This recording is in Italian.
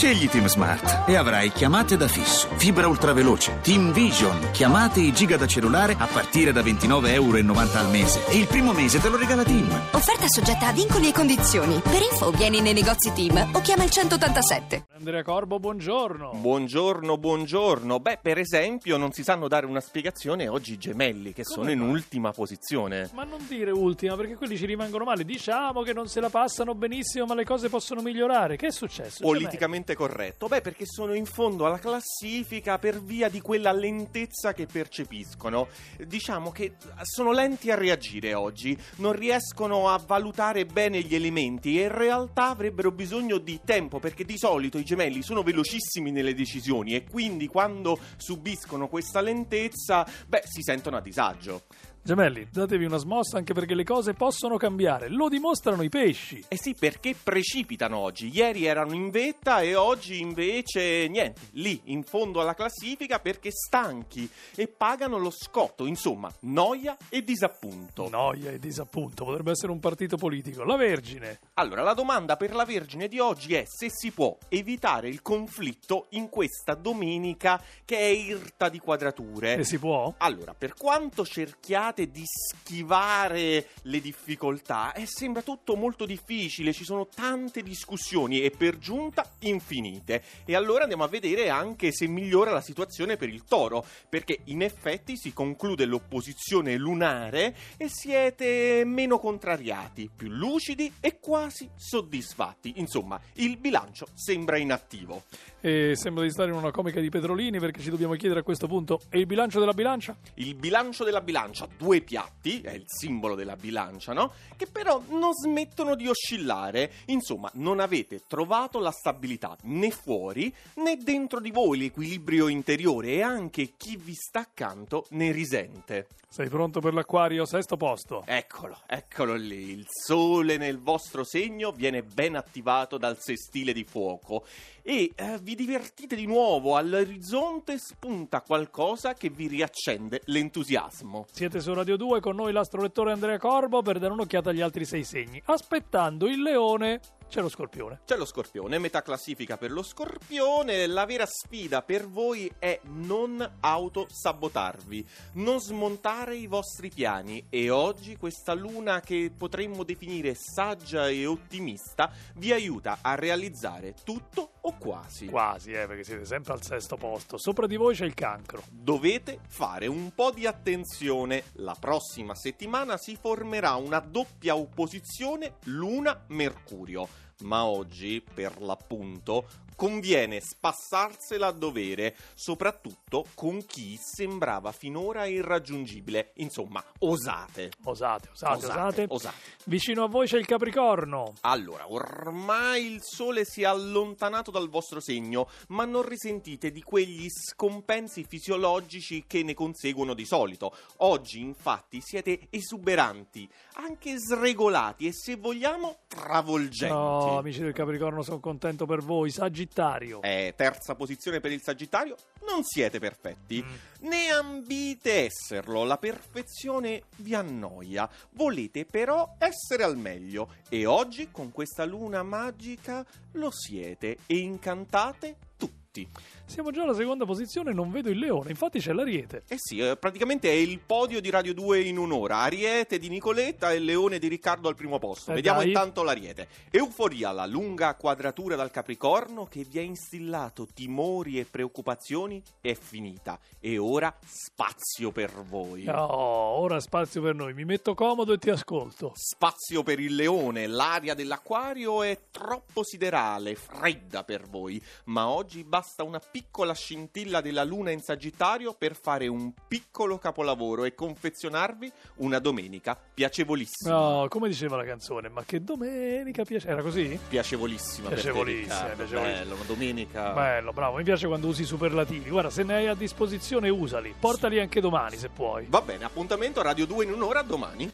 Scegli Team Smart e avrai chiamate da fisso, fibra ultraveloce, Team Vision, chiamate e giga da cellulare a partire da 29,90 euro al mese. E il primo mese te lo regala Team. Offerta soggetta a vincoli e condizioni. Per info vieni nei negozi Team o chiama il 187. Andrea Corbo, buongiorno. Buongiorno, buongiorno. Beh, per esempio, non si sanno dare una spiegazione oggi i gemelli, che Come sono in mai? ultima posizione. Ma non dire ultima, perché quelli ci rimangono male. Diciamo che non se la passano benissimo, ma le cose possono migliorare. Che è successo? Politicamente corretto. Beh, perché sono in fondo alla classifica per via di quella lentezza che percepiscono. Diciamo che sono lenti a reagire oggi, non riescono a valutare bene gli elementi e in realtà avrebbero bisogno di tempo, perché di solito i gemelli sono velocissimi nelle decisioni e quindi quando subiscono questa lentezza, beh, si sentono a disagio. Gemelli, datevi una smossa anche perché le cose possono cambiare. Lo dimostrano i pesci. Eh sì, perché precipitano oggi. Ieri erano in vetta e oggi invece niente, lì in fondo alla classifica perché stanchi e pagano lo scotto. Insomma, noia e disappunto. Noia e disappunto. Potrebbe essere un partito politico. La Vergine. Allora, la domanda per la Vergine di oggi è se si può evitare il conflitto in questa domenica che è irta di quadrature. E si può? Allora, per quanto cerchiate di schivare le difficoltà, eh, sembra tutto molto difficile, ci sono tante discussioni e per giunta infinite. E allora andiamo a vedere anche se migliora la situazione per il toro, perché in effetti si conclude l'opposizione lunare e siete meno contrariati, più lucidi e quasi soddisfatti. Insomma, il bilancio sembra inattivo. E sembra di stare in una comica di Pedrolini perché ci dobbiamo chiedere a questo punto: e il bilancio della bilancia? Il bilancio della bilancia, due piatti, è il simbolo della bilancia, no? Che però non smettono di oscillare. Insomma, non avete trovato la stabilità né fuori né dentro di voi, l'equilibrio interiore e anche chi vi sta accanto ne risente. Sei pronto per l'acquario? Sesto posto. Eccolo, eccolo lì. Il sole nel vostro segno viene ben attivato dal sestile di fuoco e eh, vi divertite di nuovo. All'orizzonte spunta qualcosa che vi riaccende l'entusiasmo. Siete su Radio 2 con noi l'astrolettore Andrea Corbo per dare un'occhiata agli altri sei segni. Aspettando il leone, c'è lo scorpione. C'è lo scorpione, metà classifica per lo scorpione. La vera sfida per voi è non autosabotarvi, non smontare i vostri piani. E oggi questa luna che potremmo definire saggia e ottimista vi aiuta a realizzare tutto o quasi. Quasi, eh, perché siete sempre al sesto posto. Sopra di voi c'è il cancro. Dovete fare un po' di attenzione. La prossima settimana si formerà una doppia opposizione Luna-Mercurio. Ma oggi, per l'appunto, conviene spassarsela a dovere, soprattutto con chi sembrava finora irraggiungibile. Insomma, osate. Osate, osate, osate. osate. Vicino a voi c'è il capricorno. Allora, ormai il sole si è allontanato dal vostro segno, ma non risentite di quegli scompensi fisiologici che ne conseguono di solito. Oggi, infatti, siete esuberanti, anche sregolati e, se vogliamo, travolgenti. No, amici del capricorno, sono contento per voi. Sagittario. Eh, terza posizione per il Sagittario, non siete perfetti, Mm. né ambite esserlo, la perfezione vi annoia, volete però essere al meglio. E oggi con questa luna magica lo siete e incantate tutti. Siamo già alla seconda posizione, non vedo il leone, infatti c'è l'ariete. Eh sì, eh, praticamente è il podio di Radio 2 in un'ora. Ariete di Nicoletta e Leone di Riccardo al primo posto. Eh, Vediamo dai. intanto l'Ariete. Euforia, la lunga quadratura dal Capricorno che vi ha instillato timori e preoccupazioni è finita. E ora spazio per voi. No, ora spazio per noi. Mi metto comodo e ti ascolto. Spazio per il leone, l'aria dell'acquario è troppo siderale, fredda per voi, ma oggi basta una piccola scintilla della luna in Sagittario per fare un piccolo capolavoro e confezionarvi una domenica piacevolissima. No, come diceva la canzone, ma che domenica piace. Era così? Piacevolissima, te, Piacevolissima, piacevolissima. Bello, una domenica. Bello, bravo. Mi piace quando usi i superlativi. Guarda, se ne hai a disposizione, usali. Portali anche domani se puoi. Va bene, appuntamento a Radio 2 in un'ora domani.